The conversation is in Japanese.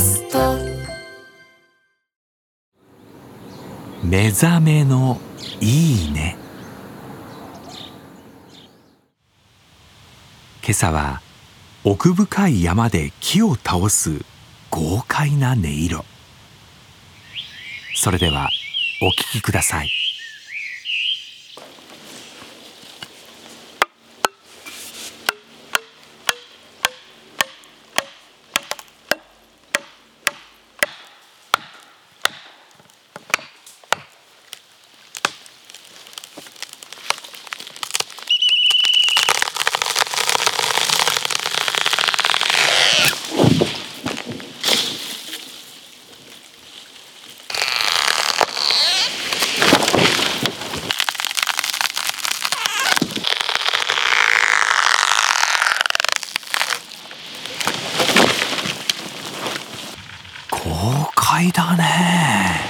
スト。目覚めのいいね。今朝は奥深い山で木を倒す豪快な音色。それではお聴きください。豪快だね。